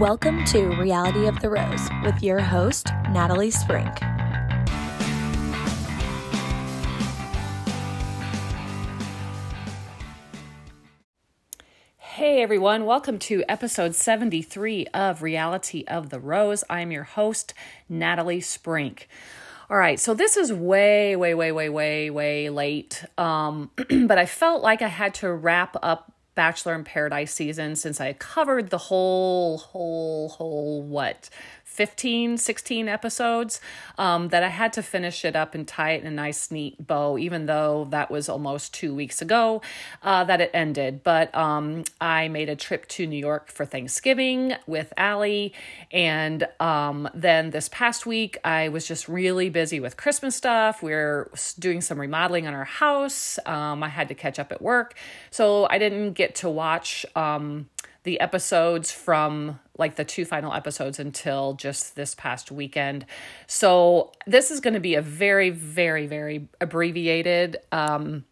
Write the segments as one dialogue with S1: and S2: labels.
S1: Welcome to Reality of the Rose with your host, Natalie Sprink.
S2: Hey everyone, welcome to episode 73 of Reality of the Rose. I'm your host, Natalie Sprink. All right, so this is way, way, way, way, way, way late. Um, but I felt like I had to wrap up Bachelor in Paradise season since I covered the whole, whole, whole what 15, 16 episodes um, that I had to finish it up and tie it in a nice, neat bow, even though that was almost two weeks ago uh, that it ended. But um, I made a trip to New York for Thanksgiving with Allie. And um, then this past week, I was just really busy with Christmas stuff. We are doing some remodeling on our house. Um, I had to catch up at work. So I didn't get to watch um, the episodes from like the two final episodes until just this past weekend. So this is going to be a very, very, very abbreviated um,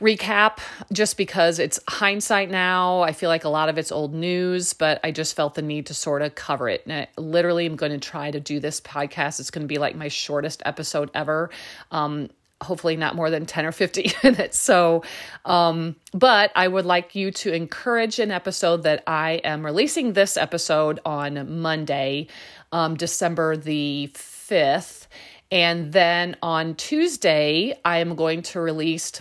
S2: recap just because it's hindsight now. I feel like a lot of it's old news, but I just felt the need to sort of cover it. And I literally am going to try to do this podcast. It's going to be like my shortest episode ever. Um, hopefully not more than 10 or 15 minutes. So, um, but I would like you to encourage an episode that I am releasing this episode on Monday, um, December the 5th. And then on Tuesday, I am going to release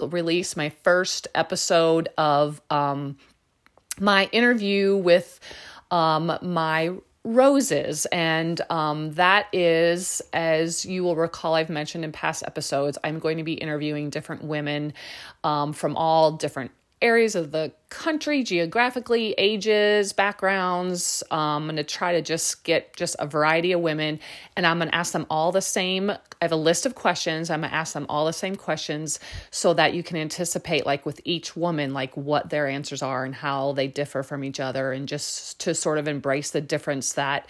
S2: release my first episode of um, my interview with um, my roses. And um, that is, as you will recall, I've mentioned in past episodes, I'm going to be interviewing different women um, from all different areas of the country geographically ages backgrounds. Um, i'm going to try to just get just a variety of women and i'm going to ask them all the same i have a list of questions. I'm going to ask them all the same questions so that you can anticipate like with each woman like what their answers are and how they differ from each other and just to sort of embrace the difference that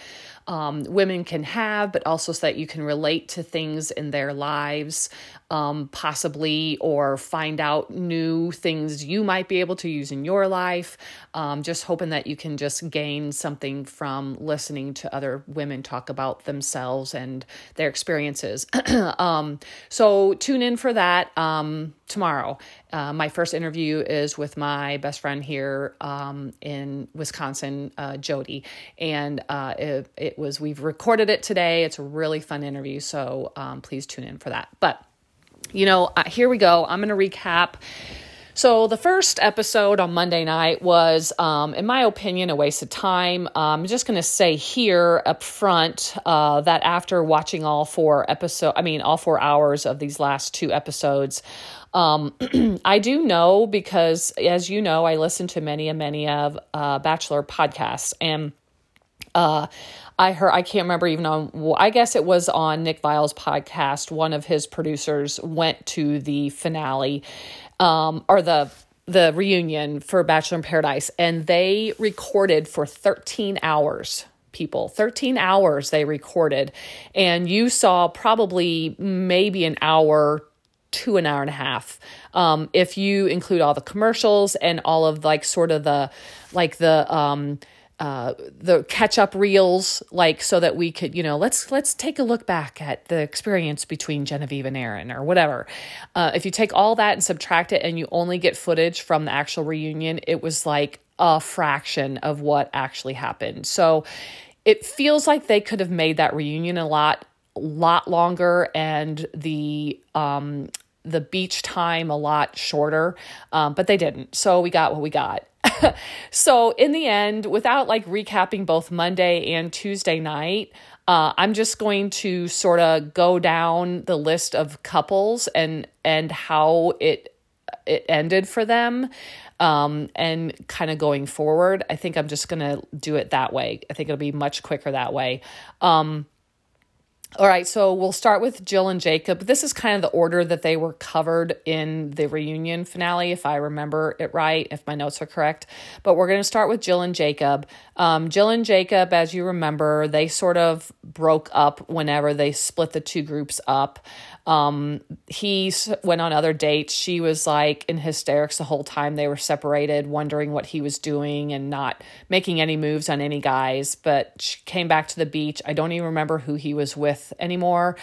S2: um, women can have, but also so that you can relate to things in their lives, um, possibly, or find out new things you might be able to use in your life. Um, just hoping that you can just gain something from listening to other women talk about themselves and their experiences. um, so tune in for that um, tomorrow. Uh, my first interview is with my best friend here um, in Wisconsin, uh, Jody, and uh, it, it, was we've recorded it today. It's a really fun interview, so um, please tune in for that. But you know, uh, here we go. I'm going to recap so, the first episode on Monday night was, um, in my opinion, a waste of time. I'm just going to say here up front uh, that after watching all four episode, I mean, all four hours of these last two episodes, um, I do know because, as you know, I listen to many and many of uh, Bachelor podcasts, and uh, I heard I can't remember even on I guess it was on Nick Viall's podcast. One of his producers went to the finale um, or the the reunion for Bachelor in Paradise, and they recorded for 13 hours. People, 13 hours they recorded, and you saw probably maybe an hour to an hour and a half um, if you include all the commercials and all of like sort of the like the um, uh, the catch up reels, like so that we could, you know, let's let's take a look back at the experience between Genevieve and Aaron or whatever. Uh, if you take all that and subtract it, and you only get footage from the actual reunion, it was like a fraction of what actually happened. So it feels like they could have made that reunion a lot lot longer and the um the beach time a lot shorter um, but they didn't so we got what we got so in the end, without like recapping both Monday and Tuesday night, uh, I'm just going to sort of go down the list of couples and and how it it ended for them um, and kind of going forward. I think I'm just going to do it that way. I think it'll be much quicker that way. Um, All right, so we'll start with Jill and Jacob. This is kind of the order that they were covered in the reunion finale, if I remember it right, if my notes are correct. But we're going to start with Jill and Jacob. Um, Jill and Jacob, as you remember, they sort of broke up whenever they split the two groups up. Um, he went on other dates. She was like in hysterics the whole time they were separated, wondering what he was doing and not making any moves on any guys. But she came back to the beach. I don't even remember who he was with anymore.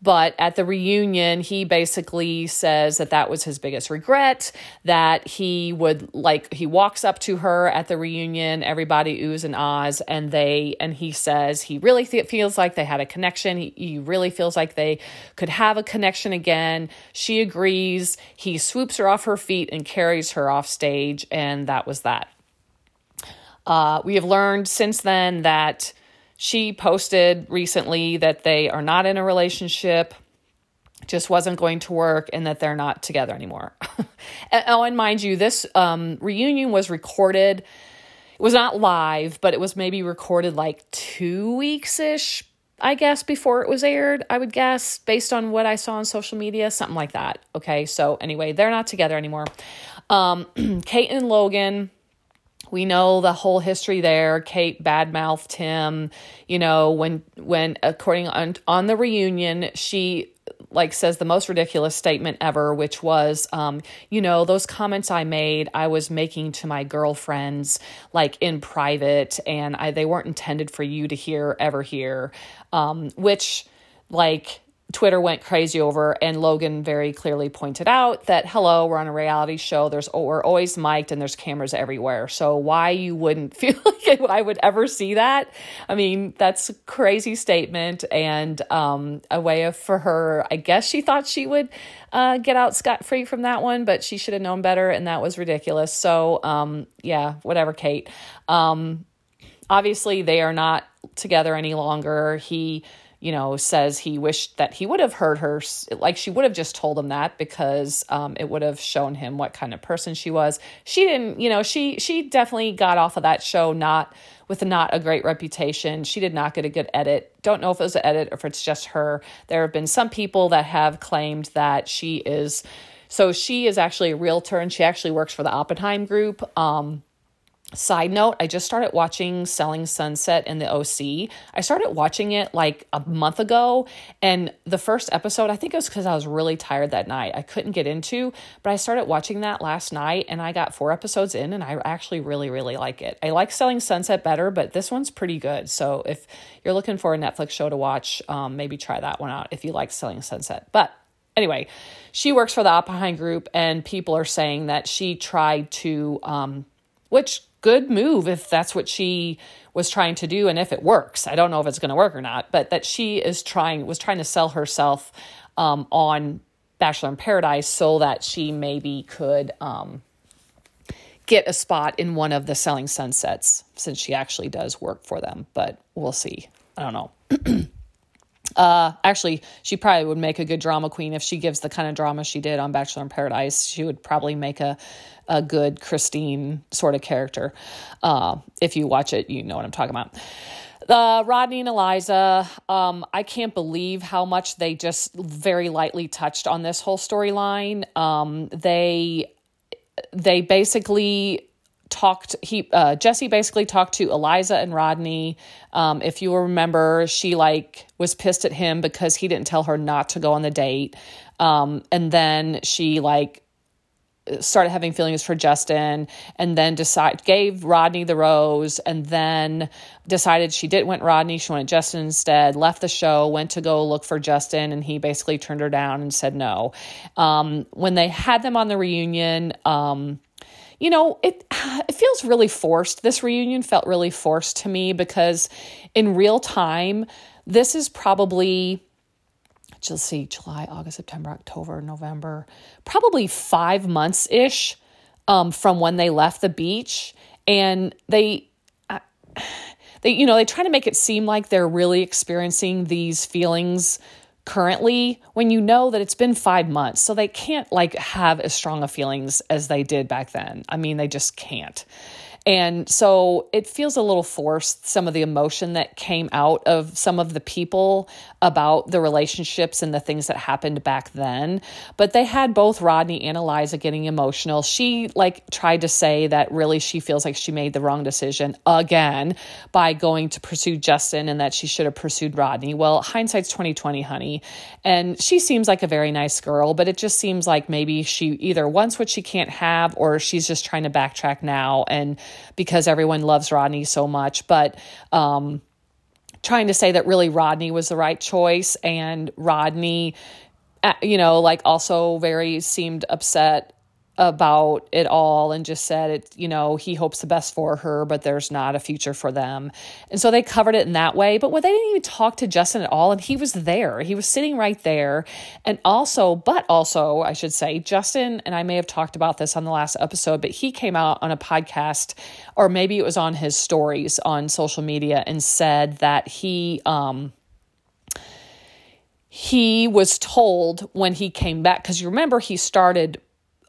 S2: But at the reunion, he basically says that that was his biggest regret, that he would like, he walks up to her at the reunion, everybody oohs and ahs, and they, and he says he really th- feels like they had a connection. He, he really feels like they could have a connection again. She agrees. He swoops her off her feet and carries her off stage, and that was that. Uh, we have learned since then that she posted recently that they are not in a relationship, just wasn't going to work, and that they're not together anymore. oh, and mind you, this um, reunion was recorded. It was not live, but it was maybe recorded like two weeks ish, I guess, before it was aired, I would guess, based on what I saw on social media, something like that. Okay, so anyway, they're not together anymore. Um, Kate and Logan we know the whole history there. Kate badmouthed him, you know, when when according on on the reunion, she like says the most ridiculous statement ever, which was, um, you know, those comments I made, I was making to my girlfriends, like in private, and I they weren't intended for you to hear ever hear, um, which like Twitter went crazy over, and Logan very clearly pointed out that hello, we're on a reality show. There's we're always mic'd and there's cameras everywhere. So why you wouldn't feel like I would ever see that? I mean, that's a crazy statement and um, a way of for her. I guess she thought she would uh, get out scot free from that one, but she should have known better, and that was ridiculous. So um, yeah, whatever, Kate. Um, obviously, they are not together any longer. He you know, says he wished that he would have heard her, like she would have just told him that because um, it would have shown him what kind of person she was. She didn't, you know, she she definitely got off of that show not with not a great reputation. She did not get a good edit. Don't know if it was an edit or if it's just her. There have been some people that have claimed that she is. So she is actually a realtor and she actually works for the Oppenheim Group. Um, Side note, I just started watching Selling Sunset in the OC. I started watching it like a month ago, and the first episode, I think it was because I was really tired that night. I couldn't get into, but I started watching that last night and I got four episodes in, and I actually really, really like it. I like Selling Sunset better, but this one's pretty good. So if you're looking for a Netflix show to watch, um, maybe try that one out if you like Selling Sunset. But anyway, she works for the Oppenheim Group, and people are saying that she tried to, um, which good move if that's what she was trying to do and if it works. I don't know if it's going to work or not, but that she is trying was trying to sell herself um, on Bachelor in Paradise so that she maybe could um, get a spot in one of the Selling Sunsets since she actually does work for them. But we'll see. I don't know. Uh, actually, she probably would make a good drama queen if she gives the kind of drama she did on Bachelor in Paradise. She would probably make a a good Christine sort of character. Uh, if you watch it, you know what I'm talking about. The Rodney and Eliza, um, I can't believe how much they just very lightly touched on this whole storyline. Um, they they basically talked he uh, jesse basically talked to eliza and rodney um, if you remember she like was pissed at him because he didn't tell her not to go on the date um, and then she like started having feelings for Justin and then decide gave Rodney the rose and then decided she didn't want Rodney, she wanted Justin instead, left the show, went to go look for Justin and he basically turned her down and said no. Um, when they had them on the reunion, um, you know, it it feels really forced. This reunion felt really forced to me because in real time, this is probably let's see, July, August, September, October, November, probably five months ish um, from when they left the beach. And they, uh, they, you know, they try to make it seem like they're really experiencing these feelings currently when you know that it's been five months. So they can't like have as strong of feelings as they did back then. I mean, they just can't. And so it feels a little forced, some of the emotion that came out of some of the people about the relationships and the things that happened back then. But they had both Rodney and Eliza getting emotional. She like tried to say that really she feels like she made the wrong decision again by going to pursue Justin and that she should have pursued Rodney. Well, hindsight's 2020, honey. And she seems like a very nice girl, but it just seems like maybe she either wants what she can't have or she's just trying to backtrack now and because everyone loves Rodney so much. But um trying to say that really Rodney was the right choice and Rodney uh, you know like also very seemed upset about it all and just said it you know he hopes the best for her but there's not a future for them. And so they covered it in that way but they didn't even talk to justin at all and he was there. He was sitting right there. And also but also i should say justin and i may have talked about this on the last episode but he came out on a podcast or maybe it was on his stories on social media and said that he um he was told when he came back because you remember he started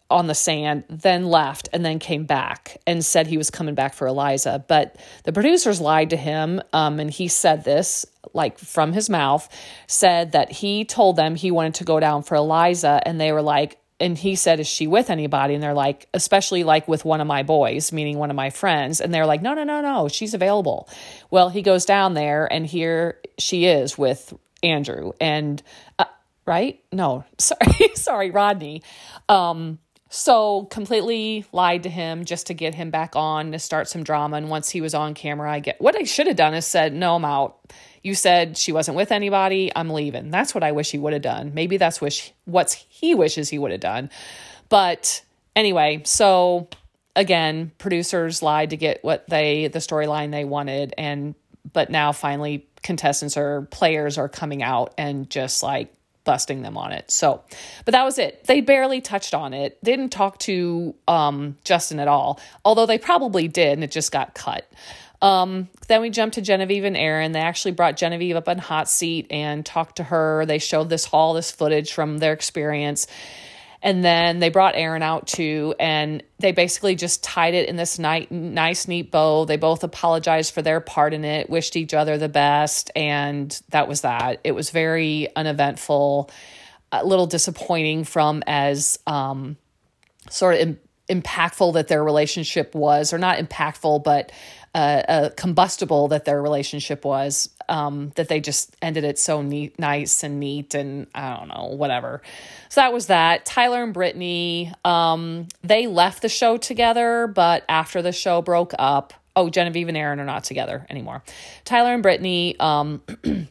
S2: on the sand, then left, and then came back and said he was coming back for Eliza. But the producers lied to him, um, and he said this, like from his mouth, said that he told them he wanted to go down for Eliza, and they were like, and he said, Is she with anybody? And they're like, especially like with one of my boys, meaning one of my friends. And they're like, No, no, no, no, she's available. Well, he goes down there, and here she is with Andrew. And, uh, right? No, sorry, sorry, Rodney. Um, so completely lied to him just to get him back on to start some drama. And once he was on camera, I get what I should have done is said, No, I'm out. You said she wasn't with anybody. I'm leaving. That's what I wish he would have done. Maybe that's wish what's he wishes he would have done. But anyway, so again, producers lied to get what they the storyline they wanted and but now finally contestants or players are coming out and just like busting them on it. So, but that was it. They barely touched on it. Didn't talk to um, Justin at all, although they probably did, and it just got cut. Um, then we jumped to Genevieve and Aaron. They actually brought Genevieve up on hot seat and talked to her. They showed this all this footage from their experience. And then they brought Aaron out too, and they basically just tied it in this nice, nice, neat bow. They both apologized for their part in it, wished each other the best, and that was that. It was very uneventful, a little disappointing from as um, sort of Im- impactful that their relationship was, or not impactful, but uh, combustible that their relationship was. Um, that they just ended it so neat, nice and neat, and I don't know, whatever. So that was that. Tyler and Brittany, um, they left the show together, but after the show broke up, oh, Genevieve and Aaron are not together anymore. Tyler and Brittany, um,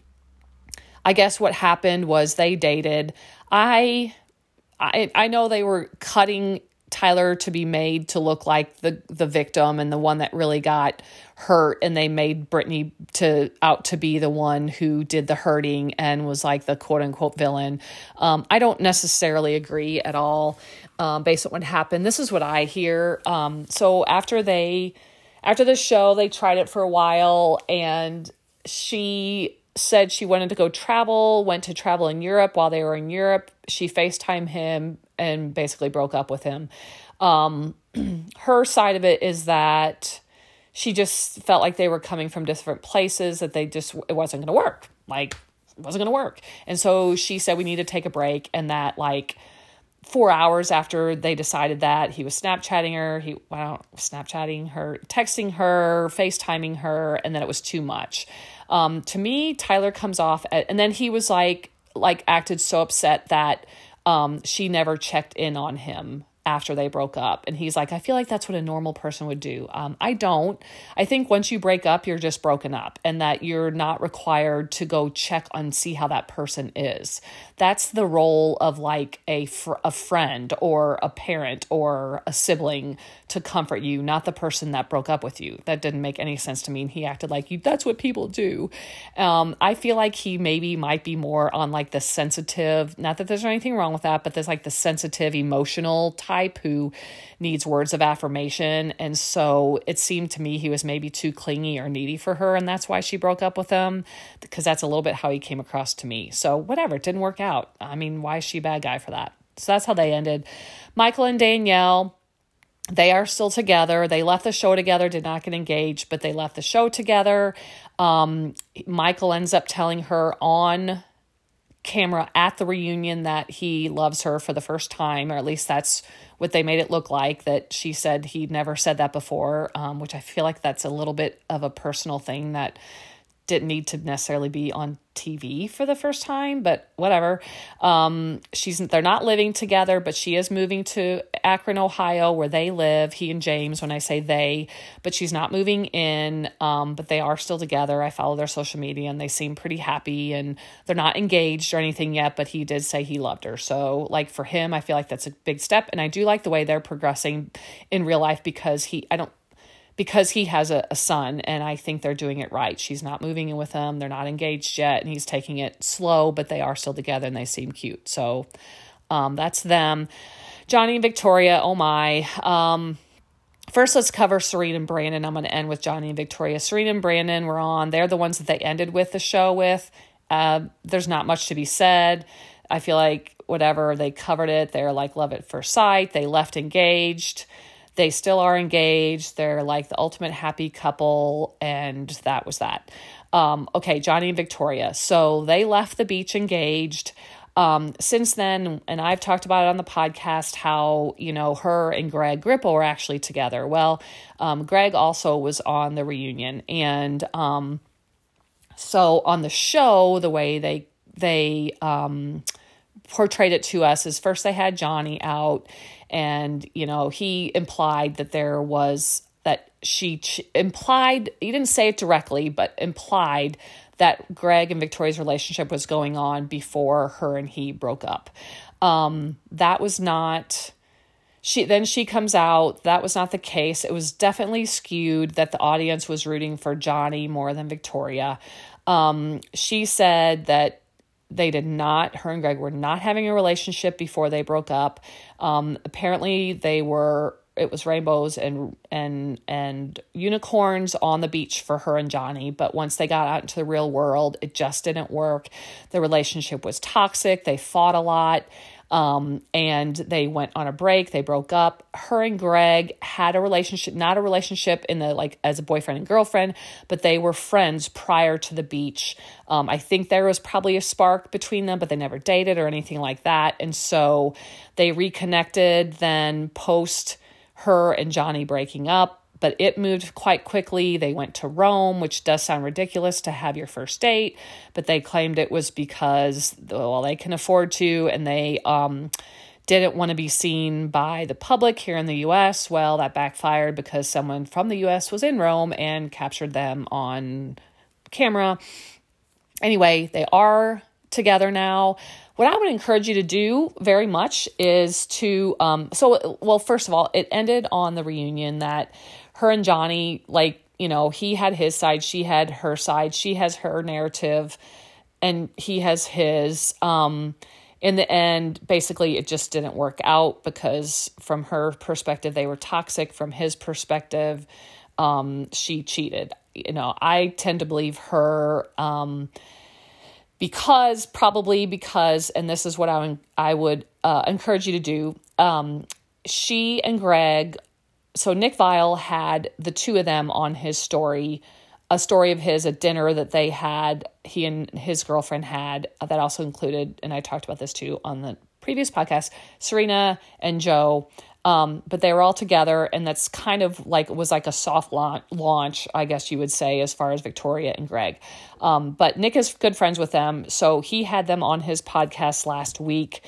S2: I guess what happened was they dated. I, I, I know they were cutting Tyler to be made to look like the the victim and the one that really got hurt and they made Brittany to out to be the one who did the hurting and was like the quote unquote villain. Um, I don't necessarily agree at all um, based on what happened. This is what I hear. Um, so after they after the show, they tried it for a while and she said she wanted to go travel, went to travel in Europe while they were in Europe. She FaceTime him and basically broke up with him. Um, her side of it is that she just felt like they were coming from different places, that they just, it wasn't going to work. Like, it wasn't going to work. And so she said, we need to take a break. And that, like, four hours after they decided that he was Snapchatting her, he, well, Snapchatting her, texting her, FaceTiming her, and then it was too much. Um, to me, Tyler comes off, at, and then he was like, like acted so upset that um, she never checked in on him after they broke up. And he's like, I feel like that's what a normal person would do. Um, I don't. I think once you break up, you're just broken up and that you're not required to go check on see how that person is. That's the role of like a, fr- a friend or a parent or a sibling to comfort you, not the person that broke up with you. That didn't make any sense to me. And he acted like you, that's what people do. Um, I feel like he maybe might be more on like the sensitive, not that there's anything wrong with that, but there's like the sensitive emotional type type who needs words of affirmation. And so it seemed to me he was maybe too clingy or needy for her. And that's why she broke up with him, because that's a little bit how he came across to me. So whatever, it didn't work out. I mean, why is she a bad guy for that? So that's how they ended. Michael and Danielle. they are still together. They left the show together, did not get engaged, but they left the show together. Um, Michael ends up telling her on camera at the reunion that he loves her for the first time, or at least that's what they made it look like. That she said he'd never said that before, um, which I feel like that's a little bit of a personal thing that didn't need to necessarily be on TV for the first time, but whatever. Um, she's they're not living together, but she is moving to Akron, Ohio, where they live. He and James, when I say they, but she's not moving in. Um, but they are still together. I follow their social media, and they seem pretty happy, and they're not engaged or anything yet. But he did say he loved her, so like for him, I feel like that's a big step, and I do like the way they're progressing in real life because he, I don't because he has a, a son and I think they're doing it right. She's not moving in with him. They're not engaged yet and he's taking it slow, but they are still together and they seem cute. So um, that's them. Johnny and Victoria, oh my. Um, first, let's cover Serena and Brandon. I'm going to end with Johnny and Victoria. Serena and Brandon were on. They're the ones that they ended with the show with. Uh, there's not much to be said. I feel like whatever they covered it, they're like love at first sight. They left engaged they still are engaged. They're like the ultimate happy couple, and that was that. Um, okay, Johnny and Victoria. So they left the beach engaged. Um, since then, and I've talked about it on the podcast how, you know, her and Greg Grippo were actually together. Well, um, Greg also was on the reunion. And um, so on the show, the way they, they, um, portrayed it to us is first they had Johnny out and you know he implied that there was that she ch- implied he didn't say it directly but implied that Greg and Victoria's relationship was going on before her and he broke up. Um, that was not she then she comes out. That was not the case. It was definitely skewed that the audience was rooting for johnny more than victoria. Um, she said that they did not her and greg were not having a relationship before they broke up. Um, apparently they were it was rainbows and and and unicorns on the beach for her and Johnny but once they got out into the real world it just didn't work. The relationship was toxic. They fought a lot um, and they went on a break. They broke up. Her and Greg had a relationship, not a relationship in the like as a boyfriend and girlfriend, but they were friends prior to the beach. Um, I think there was probably a spark between them, but they never dated or anything like that. And so they reconnected then post her and Johnny breaking up but it moved quite quickly. They went to Rome, which does sound ridiculous to have your first date, but they claimed it was because well they can afford to, and they um, didn't want to be seen by the public here in the U.S. Well, that backfired because someone from the U.S. was in Rome and captured them on camera. Anyway, they are together now. What I would encourage you to do very much is to, um, so, well, first of all, it ended on the reunion that her and Johnny, like, you know, he had his side, she had her side, she has her narrative, and he has his. Um, in the end, basically, it just didn't work out because, from her perspective, they were toxic. From his perspective, um, she cheated. You know, I tend to believe her um, because, probably because, and this is what I, I would uh, encourage you to do. Um, she and Greg so Nick Viall had the two of them on his story, a story of his, a dinner that they had, he and his girlfriend had, uh, that also included, and I talked about this too on the previous podcast, Serena and Joe. Um, but they were all together, and that's kind of like was like a soft launch, I guess you would say, as far as Victoria and Greg. Um, but Nick is good friends with them, so he had them on his podcast last week.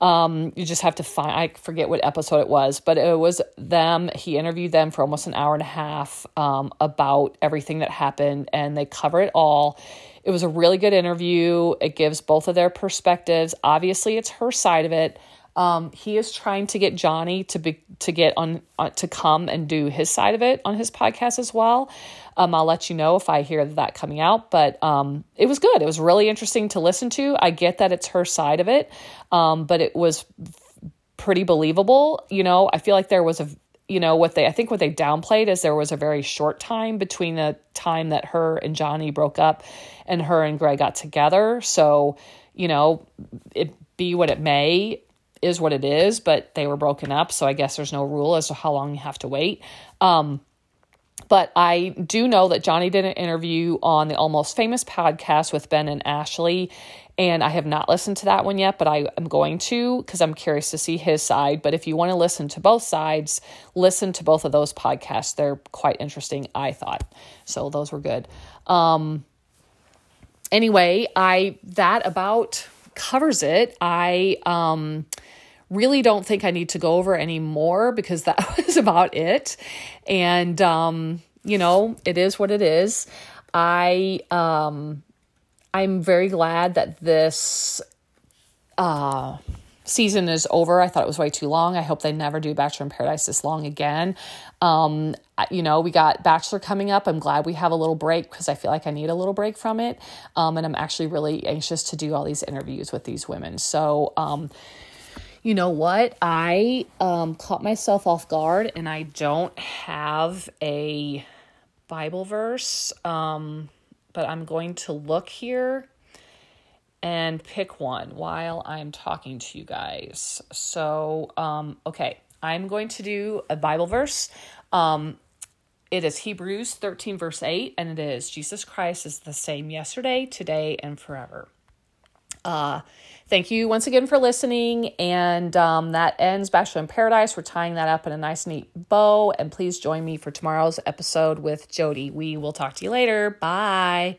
S2: Um, you just have to find, I forget what episode it was, but it was them. He interviewed them for almost an hour and a half um, about everything that happened, and they cover it all. It was a really good interview. It gives both of their perspectives. Obviously, it's her side of it. Um, he is trying to get Johnny to be to get on uh, to come and do his side of it on his podcast as well. Um, I'll let you know if I hear that coming out, but um, it was good. It was really interesting to listen to. I get that it's her side of it, um, but it was pretty believable. You know, I feel like there was a you know what they I think what they downplayed is there was a very short time between the time that her and Johnny broke up and her and Greg got together. So, you know, it be what it may, is what it is, but they were broken up. So I guess there's no rule as to how long you have to wait. Um, but I do know that Johnny did an interview on the Almost Famous podcast with Ben and Ashley. And I have not listened to that one yet, but I am going to because I'm curious to see his side. But if you want to listen to both sides, listen to both of those podcasts. They're quite interesting, I thought. So those were good. Um, anyway, I that about covers it. I um, really don't think I need to go over any more because that was about it. And um, you know, it is what it is. I um I'm very glad that this uh season is over. I thought it was way too long. I hope they never do Bachelor in Paradise this long again. Um, you know, we got Bachelor coming up. I'm glad we have a little break because I feel like I need a little break from it. Um, and I'm actually really anxious to do all these interviews with these women. So, um, you know what? I um, caught myself off guard and I don't have a Bible verse, um, but I'm going to look here and pick one while I'm talking to you guys. So, um, okay, I'm going to do a Bible verse. Um, it is Hebrews 13, verse 8, and it is Jesus Christ is the same yesterday, today, and forever. Uh, thank you once again for listening. And um, that ends Bachelor in Paradise. We're tying that up in a nice, neat bow. And please join me for tomorrow's episode with Jody. We will talk to you later. Bye.